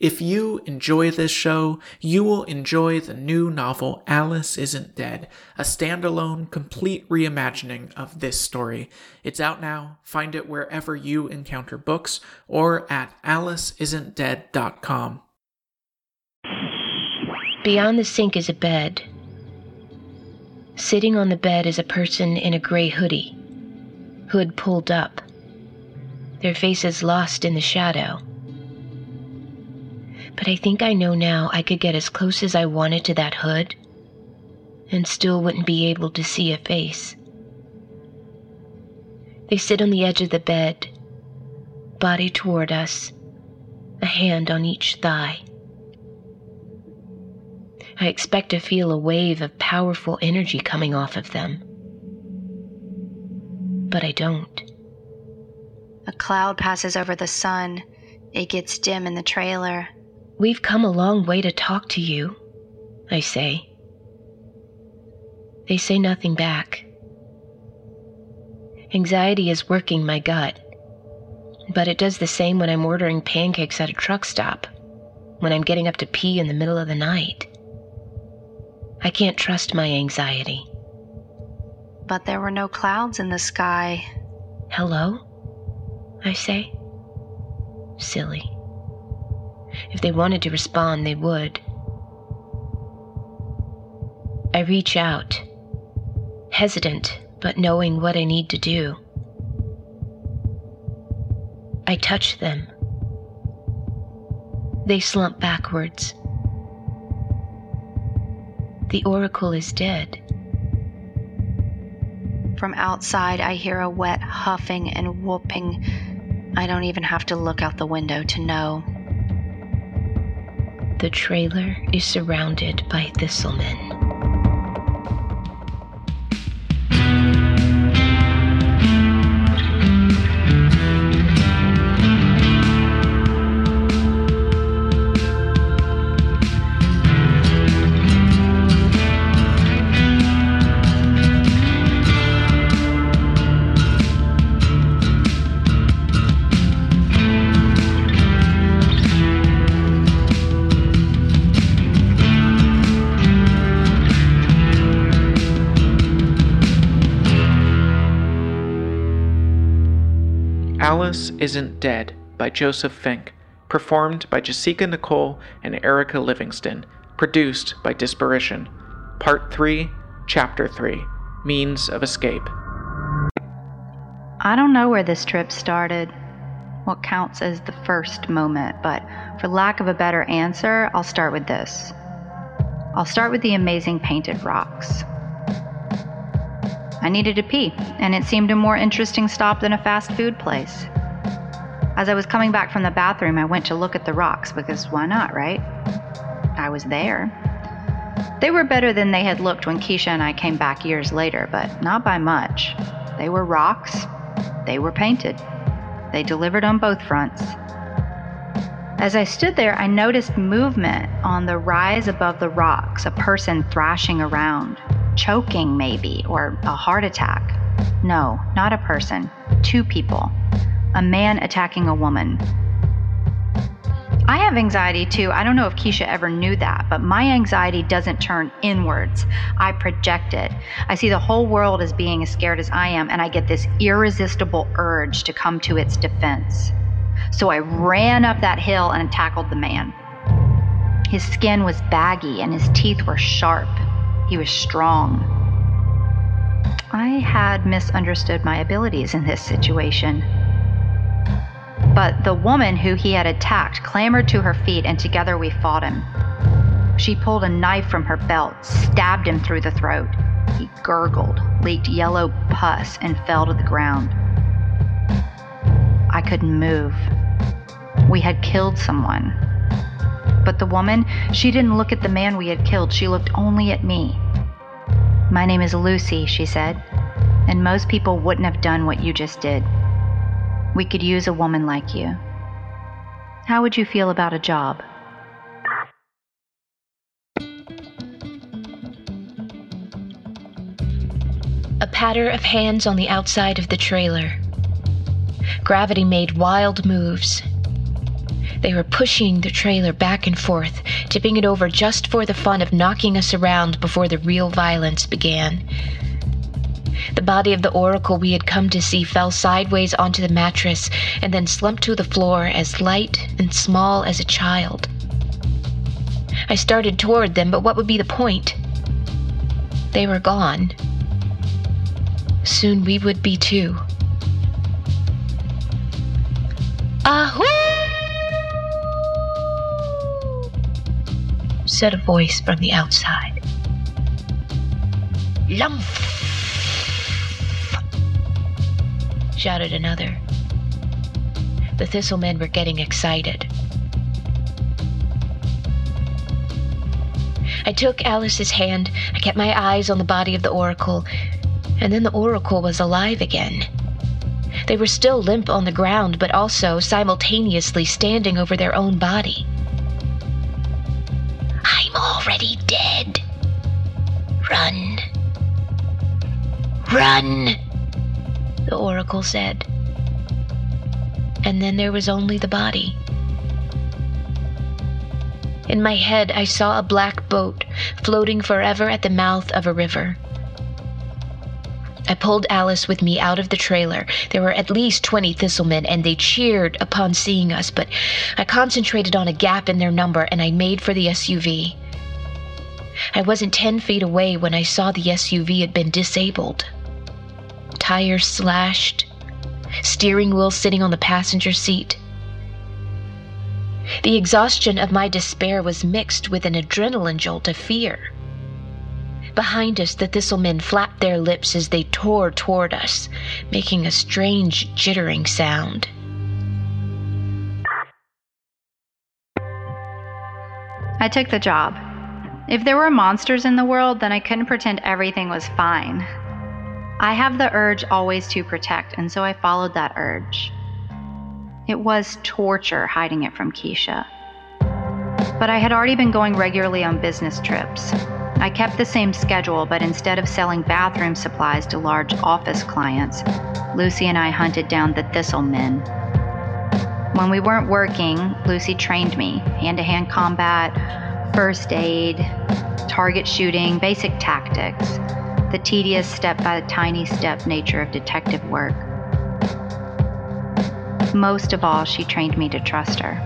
If you enjoy this show, you will enjoy the new novel Alice Isn't Dead, a standalone, complete reimagining of this story. It's out now. Find it wherever you encounter books or at aliceisn'tdead.com. Beyond the sink is a bed. Sitting on the bed is a person in a gray hoodie, hood pulled up, their faces lost in the shadow but I think I know now I could get as close as I wanted to that hood and still wouldn't be able to see a face. They sit on the edge of the bed, body toward us, a hand on each thigh. I expect to feel a wave of powerful energy coming off of them. But I don't. A cloud passes over the sun. It gets dim in the trailer. We've come a long way to talk to you, I say. They say nothing back. Anxiety is working my gut, but it does the same when I'm ordering pancakes at a truck stop, when I'm getting up to pee in the middle of the night. I can't trust my anxiety. But there were no clouds in the sky. Hello? I say. Silly. If they wanted to respond, they would. I reach out, hesitant, but knowing what I need to do. I touch them. They slump backwards. The oracle is dead. From outside, I hear a wet huffing and whooping. I don't even have to look out the window to know. The trailer is surrounded by thistlemen. Alice Isn't Dead by Joseph Fink, performed by Jasika Nicole and Erica Livingston, produced by Disparition. Part 3, Chapter 3 Means of Escape. I don't know where this trip started, what counts as the first moment, but for lack of a better answer, I'll start with this. I'll start with the amazing painted rocks. I needed to pee, and it seemed a more interesting stop than a fast food place. As I was coming back from the bathroom, I went to look at the rocks because why not, right? I was there. They were better than they had looked when Keisha and I came back years later, but not by much. They were rocks, they were painted. They delivered on both fronts. As I stood there, I noticed movement on the rise above the rocks, a person thrashing around choking, maybe, or a heart attack. No, not a person, two people. A man attacking a woman. I have anxiety too. I don't know if Keisha ever knew that, but my anxiety doesn't turn inwards. I project it. I see the whole world as being as scared as I am, and I get this irresistible urge to come to its defense. So I ran up that hill and tackled the man. His skin was baggy and his teeth were sharp. He was strong. I had misunderstood my abilities in this situation. But the woman who he had attacked clambered to her feet, and together we fought him. She pulled a knife from her belt, stabbed him through the throat. He gurgled, leaked yellow pus, and fell to the ground. I couldn't move. We had killed someone. But the woman, she didn't look at the man we had killed, she looked only at me. My name is Lucy, she said, and most people wouldn't have done what you just did. We could use a woman like you. How would you feel about a job? A patter of hands on the outside of the trailer. Gravity made wild moves. They were pushing the trailer back and forth, tipping it over just for the fun of knocking us around before the real violence began. The body of the oracle we had come to see fell sideways onto the mattress and then slumped to the floor as light and small as a child. I started toward them, but what would be the point? They were gone. Soon we would be too. Ahoo! Said a voice from the outside. Lumph! shouted another. The thistlemen were getting excited. I took Alice's hand, I kept my eyes on the body of the oracle, and then the oracle was alive again. They were still limp on the ground, but also simultaneously standing over their own body. Already dead. Run. Run the oracle said. And then there was only the body. In my head, I saw a black boat floating forever at the mouth of a river. I pulled Alice with me out of the trailer. There were at least 20 thistlemen, and they cheered upon seeing us, but I concentrated on a gap in their number and I made for the SUV. I wasn't 10 feet away when I saw the SUV had been disabled tires slashed, steering wheel sitting on the passenger seat. The exhaustion of my despair was mixed with an adrenaline jolt of fear. Behind us, the thistlemen flapped their lips as they tore toward us, making a strange, jittering sound. I took the job. If there were monsters in the world, then I couldn't pretend everything was fine. I have the urge always to protect, and so I followed that urge. It was torture hiding it from Keisha. But I had already been going regularly on business trips. I kept the same schedule, but instead of selling bathroom supplies to large office clients, Lucy and I hunted down the thistle men. When we weren't working, Lucy trained me hand to hand combat, first aid, target shooting, basic tactics the tedious step by tiny step nature of detective work. Most of all, she trained me to trust her.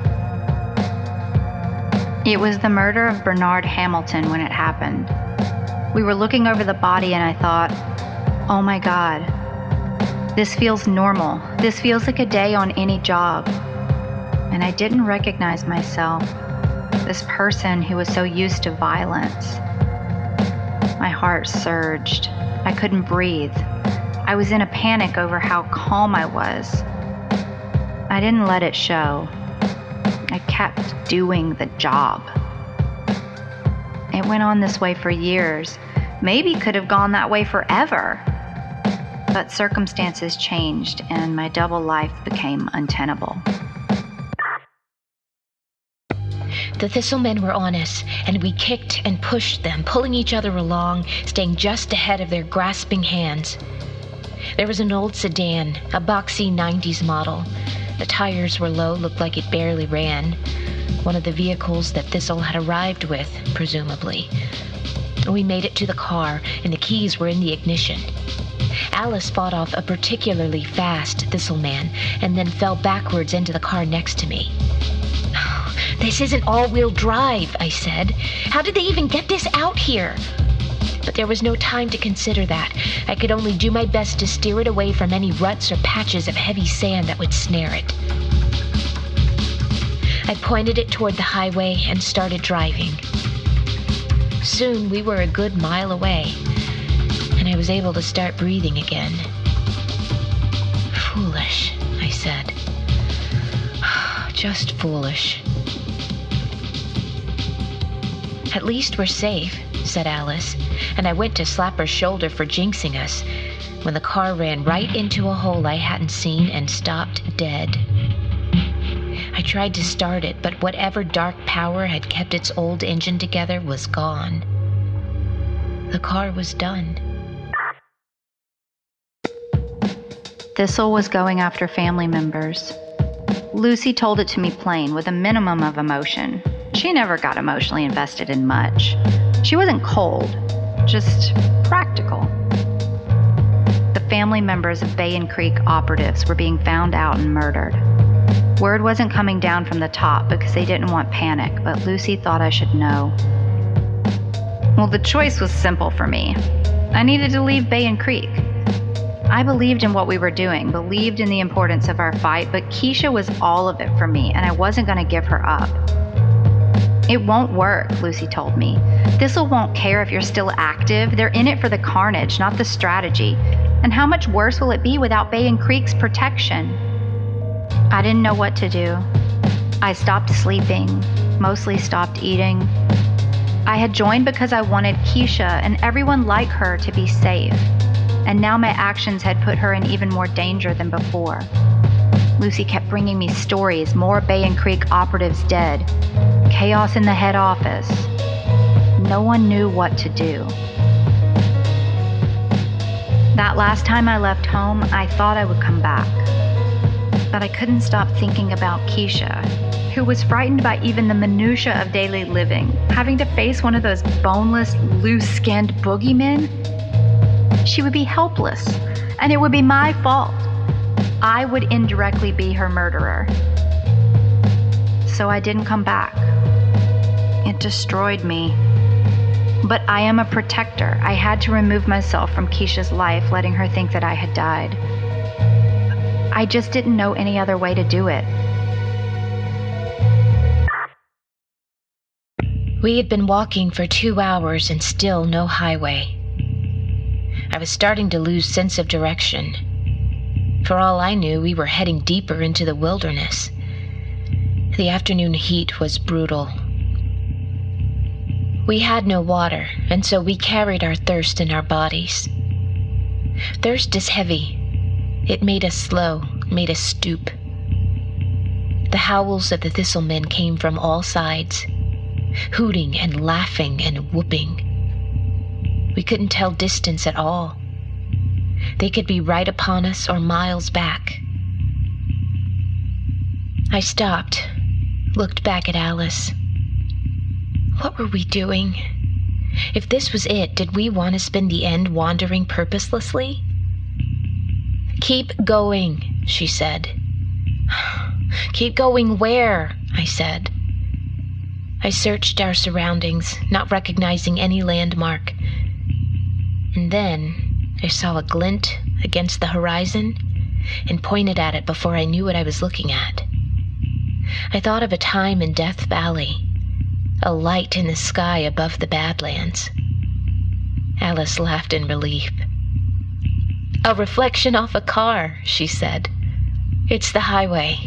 It was the murder of Bernard Hamilton when it happened. We were looking over the body, and I thought, oh my God, this feels normal. This feels like a day on any job. And I didn't recognize myself, this person who was so used to violence. My heart surged. I couldn't breathe. I was in a panic over how calm I was. I didn't let it show. I kept doing the job. It went on this way for years. Maybe could have gone that way forever. But circumstances changed and my double life became untenable. The thistle men were on us, and we kicked and pushed them, pulling each other along, staying just ahead of their grasping hands. There was an old sedan, a boxy 90s model. The tires were low, looked like it barely ran. One of the vehicles that Thistle had arrived with, presumably. We made it to the car, and the keys were in the ignition. Alice fought off a particularly fast Thistle man, and then fell backwards into the car next to me. This isn't all wheel drive, I said. How did they even get this out here? But there was no time to consider that. I could only do my best to steer it away from any ruts or patches of heavy sand that would snare it. I pointed it toward the highway and started driving. Soon we were a good mile away, and I was able to start breathing again. Foolish, I said. Just foolish. At least we're safe, said Alice, and I went to slap her shoulder for jinxing us when the car ran right into a hole I hadn't seen and stopped dead. I tried to start it, but whatever dark power had kept its old engine together was gone. The car was done. Thistle was going after family members. Lucy told it to me plain, with a minimum of emotion. She never got emotionally invested in much. She wasn't cold, just practical. The family members of Bay and Creek operatives were being found out and murdered. Word wasn't coming down from the top because they didn't want panic, but Lucy thought I should know. Well, the choice was simple for me. I needed to leave Bay and Creek. I believed in what we were doing, believed in the importance of our fight, but Keisha was all of it for me, and I wasn't going to give her up. It won't work, Lucy told me. Thistle won't care if you're still active. They're in it for the carnage, not the strategy. And how much worse will it be without Bay and Creek's protection? I didn't know what to do. I stopped sleeping, mostly stopped eating. I had joined because I wanted Keisha and everyone like her to be safe, and now my actions had put her in even more danger than before. Lucy kept bringing me stories more Bay and Creek operatives dead, chaos in the head office. No one knew what to do. That last time I left home, I thought I would come back but I couldn't stop thinking about Keisha, who was frightened by even the minutiae of daily living, having to face one of those boneless, loose skinned boogeymen. She would be helpless, and it would be my fault. I would indirectly be her murderer. So I didn't come back. It destroyed me. But I am a protector. I had to remove myself from Keisha's life, letting her think that I had died. I just didn't know any other way to do it. We had been walking for two hours and still no highway. I was starting to lose sense of direction. For all I knew, we were heading deeper into the wilderness. The afternoon heat was brutal. We had no water, and so we carried our thirst in our bodies. Thirst is heavy, it made us slow, made us stoop. The howls of the thistlemen came from all sides, hooting and laughing and whooping. We couldn't tell distance at all. They could be right upon us or miles back. I stopped, looked back at Alice. What were we doing? If this was it, did we want to spend the end wandering purposelessly? Keep going, she said. Keep going where? I said. I searched our surroundings, not recognizing any landmark. And then I saw a glint against the horizon and pointed at it before I knew what I was looking at. I thought of a time in Death Valley, a light in the sky above the Badlands. Alice laughed in relief. A reflection off a car, she said. It's the highway.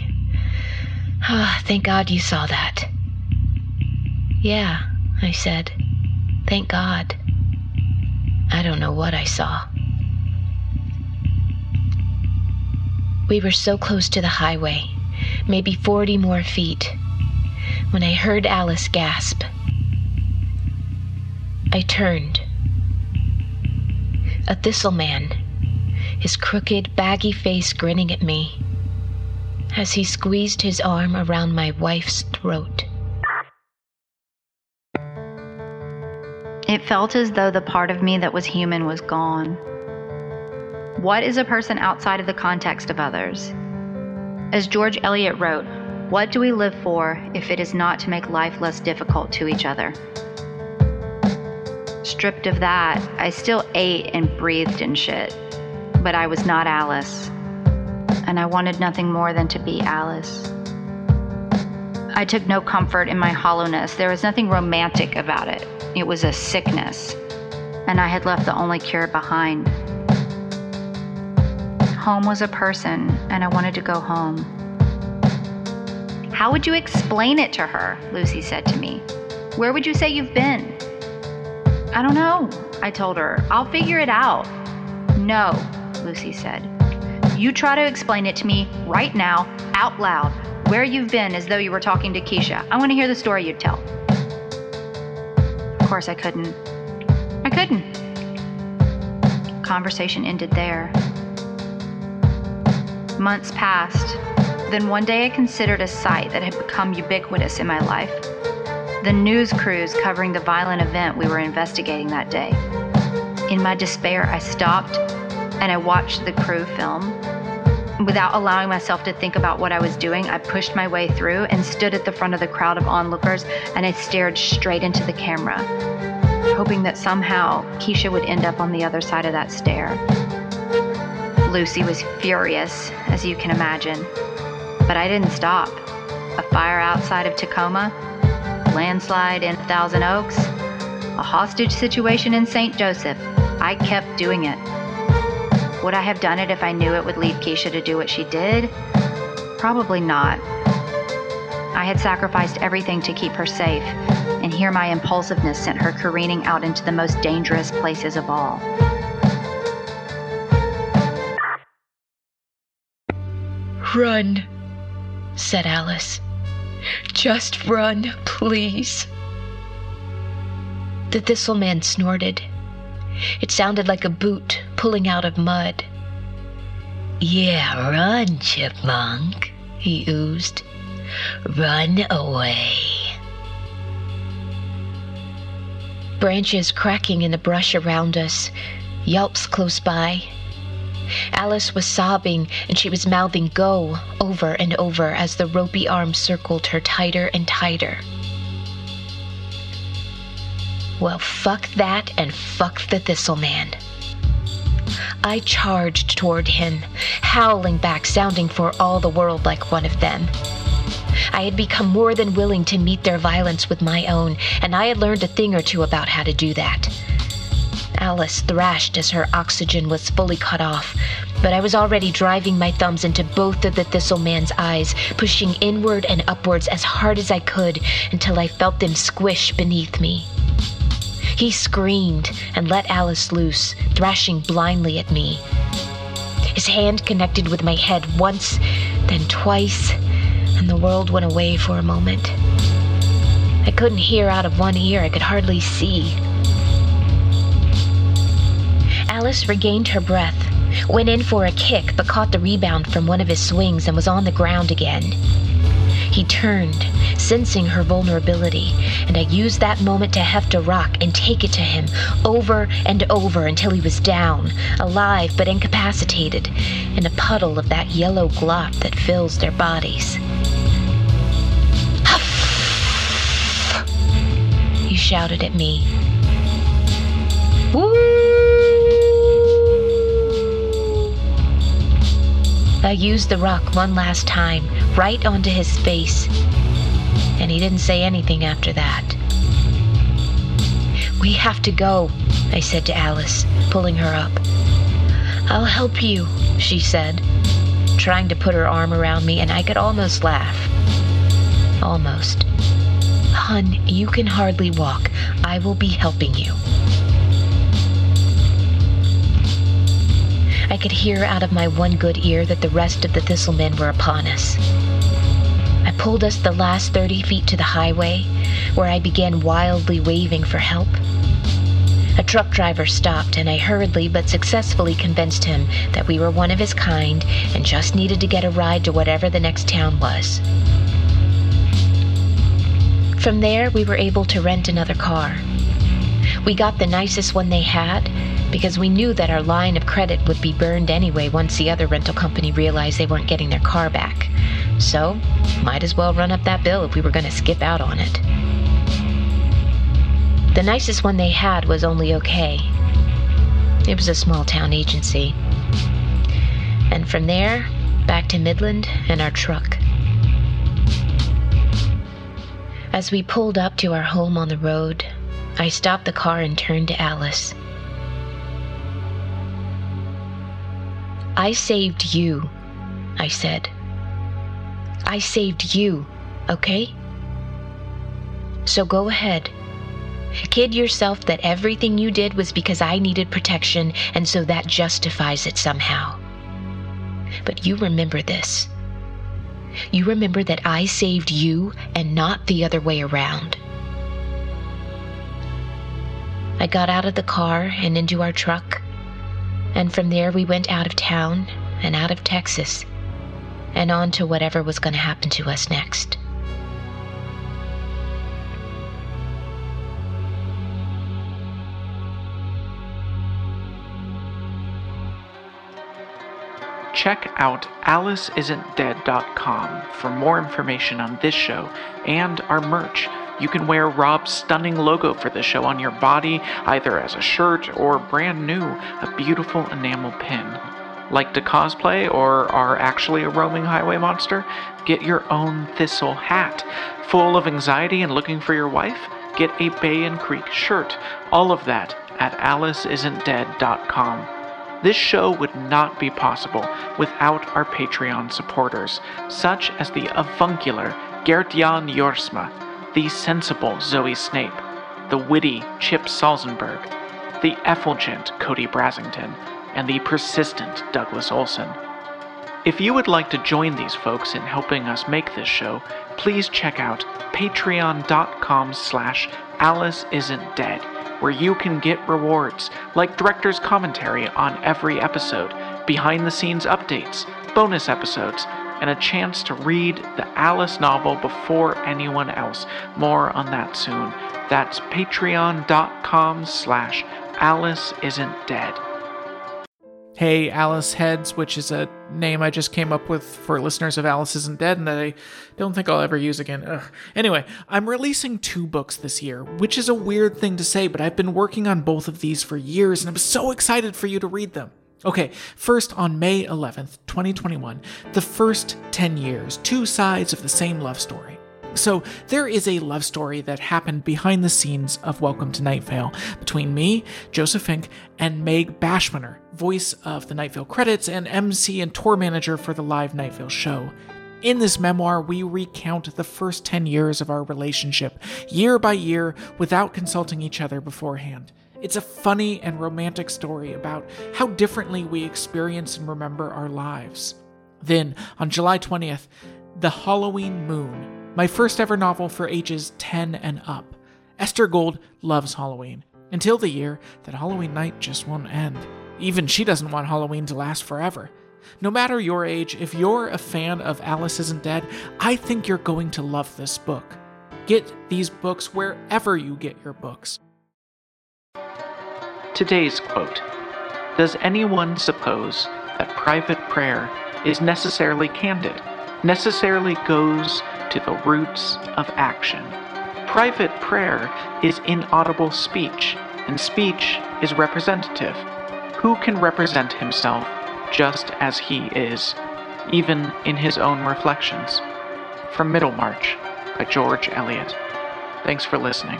Oh, thank God you saw that. Yeah, I said. Thank God. I don't know what I saw. We were so close to the highway, maybe 40 more feet, when I heard Alice gasp. I turned. A thistle man his crooked, baggy face grinning at me as he squeezed his arm around my wife's throat. It felt as though the part of me that was human was gone. What is a person outside of the context of others? As George Eliot wrote, what do we live for if it is not to make life less difficult to each other? Stripped of that, I still ate and breathed and shit but I was not Alice. And I wanted nothing more than to be Alice. I took no comfort in my hollowness. There was nothing romantic about it. It was a sickness. And I had left the only cure behind. Home was a person, and I wanted to go home. How would you explain it to her? Lucy said to me. Where would you say you've been? I don't know, I told her. I'll figure it out. No, Lucy said. You try to explain it to me right now, out loud, where you've been as though you were talking to Keisha. I want to hear the story you'd tell. Of course, I couldn't. I couldn't. Conversation ended there. Months passed. Then one day I considered a sight that had become ubiquitous in my life the news crews covering the violent event we were investigating that day. In my despair, I stopped and I watched the crew film. Without allowing myself to think about what I was doing, I pushed my way through and stood at the front of the crowd of onlookers and I stared straight into the camera, hoping that somehow Keisha would end up on the other side of that stare. Lucy was furious, as you can imagine, but I didn't stop. A fire outside of Tacoma, a landslide in Thousand Oaks, a hostage situation in St. Joseph. I kept doing it. Would I have done it if I knew it would lead Keisha to do what she did? Probably not. I had sacrificed everything to keep her safe, and here my impulsiveness sent her careening out into the most dangerous places of all. Run, said Alice. Just run, please. The Thistle Man snorted. It sounded like a boot pulling out of mud. Yeah, run, chipmunk, he oozed. Run away. Branches cracking in the brush around us, yelps close by. Alice was sobbing and she was mouthing go over and over as the ropey arms circled her tighter and tighter. Well, fuck that and fuck the Thistle Man. I charged toward him, howling back, sounding for all the world like one of them. I had become more than willing to meet their violence with my own, and I had learned a thing or two about how to do that. Alice thrashed as her oxygen was fully cut off, but I was already driving my thumbs into both of the thistle man's eyes, pushing inward and upwards as hard as I could until I felt them squish beneath me. He screamed and let Alice loose, thrashing blindly at me. His hand connected with my head once, then twice, and the world went away for a moment. I couldn't hear out of one ear, I could hardly see. Alice regained her breath, went in for a kick, but caught the rebound from one of his swings and was on the ground again. He turned, sensing her vulnerability, and I used that moment to heft a rock and take it to him over and over until he was down, alive but incapacitated, in a puddle of that yellow glop that fills their bodies. Huff! He shouted at me. Woo! I used the rock one last time, right onto his face, and he didn't say anything after that. We have to go, I said to Alice, pulling her up. I'll help you, she said, trying to put her arm around me, and I could almost laugh. Almost. Hun, you can hardly walk. I will be helping you. I could hear out of my one good ear that the rest of the thistlemen were upon us. Pulled us the last 30 feet to the highway, where I began wildly waving for help. A truck driver stopped, and I hurriedly but successfully convinced him that we were one of his kind and just needed to get a ride to whatever the next town was. From there, we were able to rent another car. We got the nicest one they had because we knew that our line of credit would be burned anyway once the other rental company realized they weren't getting their car back. So, might as well run up that bill if we were going to skip out on it. The nicest one they had was only okay. It was a small town agency. And from there, back to Midland and our truck. As we pulled up to our home on the road, I stopped the car and turned to Alice. I saved you, I said. I saved you, okay? So go ahead. Kid yourself that everything you did was because I needed protection, and so that justifies it somehow. But you remember this. You remember that I saved you and not the other way around. I got out of the car and into our truck and from there we went out of town and out of Texas. and on to whatever was going to happen to us next. check out AliceIsn'tDead.com for more information on this show and our merch. You can wear Rob's stunning logo for the show on your body, either as a shirt or brand new, a beautiful enamel pin. Like to cosplay or are actually a roaming highway monster? Get your own thistle hat. Full of anxiety and looking for your wife? Get a Bay and Creek shirt. All of that at AliceIsn'tDead.com. This show would not be possible without our Patreon supporters, such as the avuncular Gert-Jan Jorsma, the sensible Zoe Snape, the witty Chip Salzenberg, the effulgent Cody Brasington, and the persistent Douglas Olson. If you would like to join these folks in helping us make this show, please check out patreon.com slash Alice Isn't Dead where you can get rewards like director's commentary on every episode, behind the scenes updates, bonus episodes, and a chance to read the Alice novel before anyone else. More on that soon. That's patreon.com slash Alice Isn't Dead. Hey, Alice Heads, which is a name I just came up with for listeners of Alice Isn't Dead and that I don't think I'll ever use again. Ugh. Anyway, I'm releasing two books this year, which is a weird thing to say, but I've been working on both of these for years and I'm so excited for you to read them. Okay, first on May 11th, 2021, The First 10 Years Two Sides of the Same Love Story. So, there is a love story that happened behind the scenes of Welcome to Night Vale between me, Joseph Fink, and Meg Bashwiner, voice of the Night Vale credits and MC and tour manager for the live Night Vale show. In this memoir, we recount the first 10 years of our relationship, year by year, without consulting each other beforehand. It's a funny and romantic story about how differently we experience and remember our lives. Then, on July 20th, The Halloween Moon my first ever novel for ages 10 and up. Esther Gold loves Halloween, until the year that Halloween night just won't end. Even she doesn't want Halloween to last forever. No matter your age, if you're a fan of Alice Isn't Dead, I think you're going to love this book. Get these books wherever you get your books. Today's quote Does anyone suppose that private prayer is necessarily candid, necessarily goes to the roots of action. Private prayer is inaudible speech, and speech is representative. Who can represent himself just as he is, even in his own reflections? From Middlemarch by George Eliot. Thanks for listening.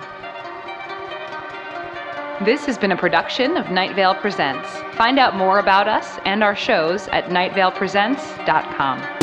This has been a production of Night Vale Presents. Find out more about us and our shows at nightvalepresents.com.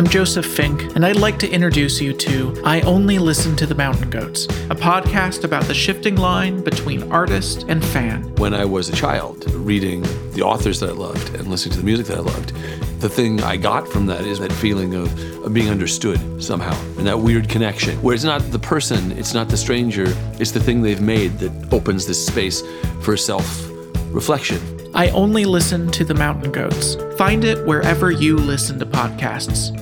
I'm Joseph Fink, and I'd like to introduce you to I Only Listen to the Mountain Goats, a podcast about the shifting line between artist and fan. When I was a child, reading the authors that I loved and listening to the music that I loved, the thing I got from that is that feeling of, of being understood somehow and that weird connection where it's not the person, it's not the stranger, it's the thing they've made that opens this space for self reflection. I only listen to the Mountain Goats. Find it wherever you listen to podcasts.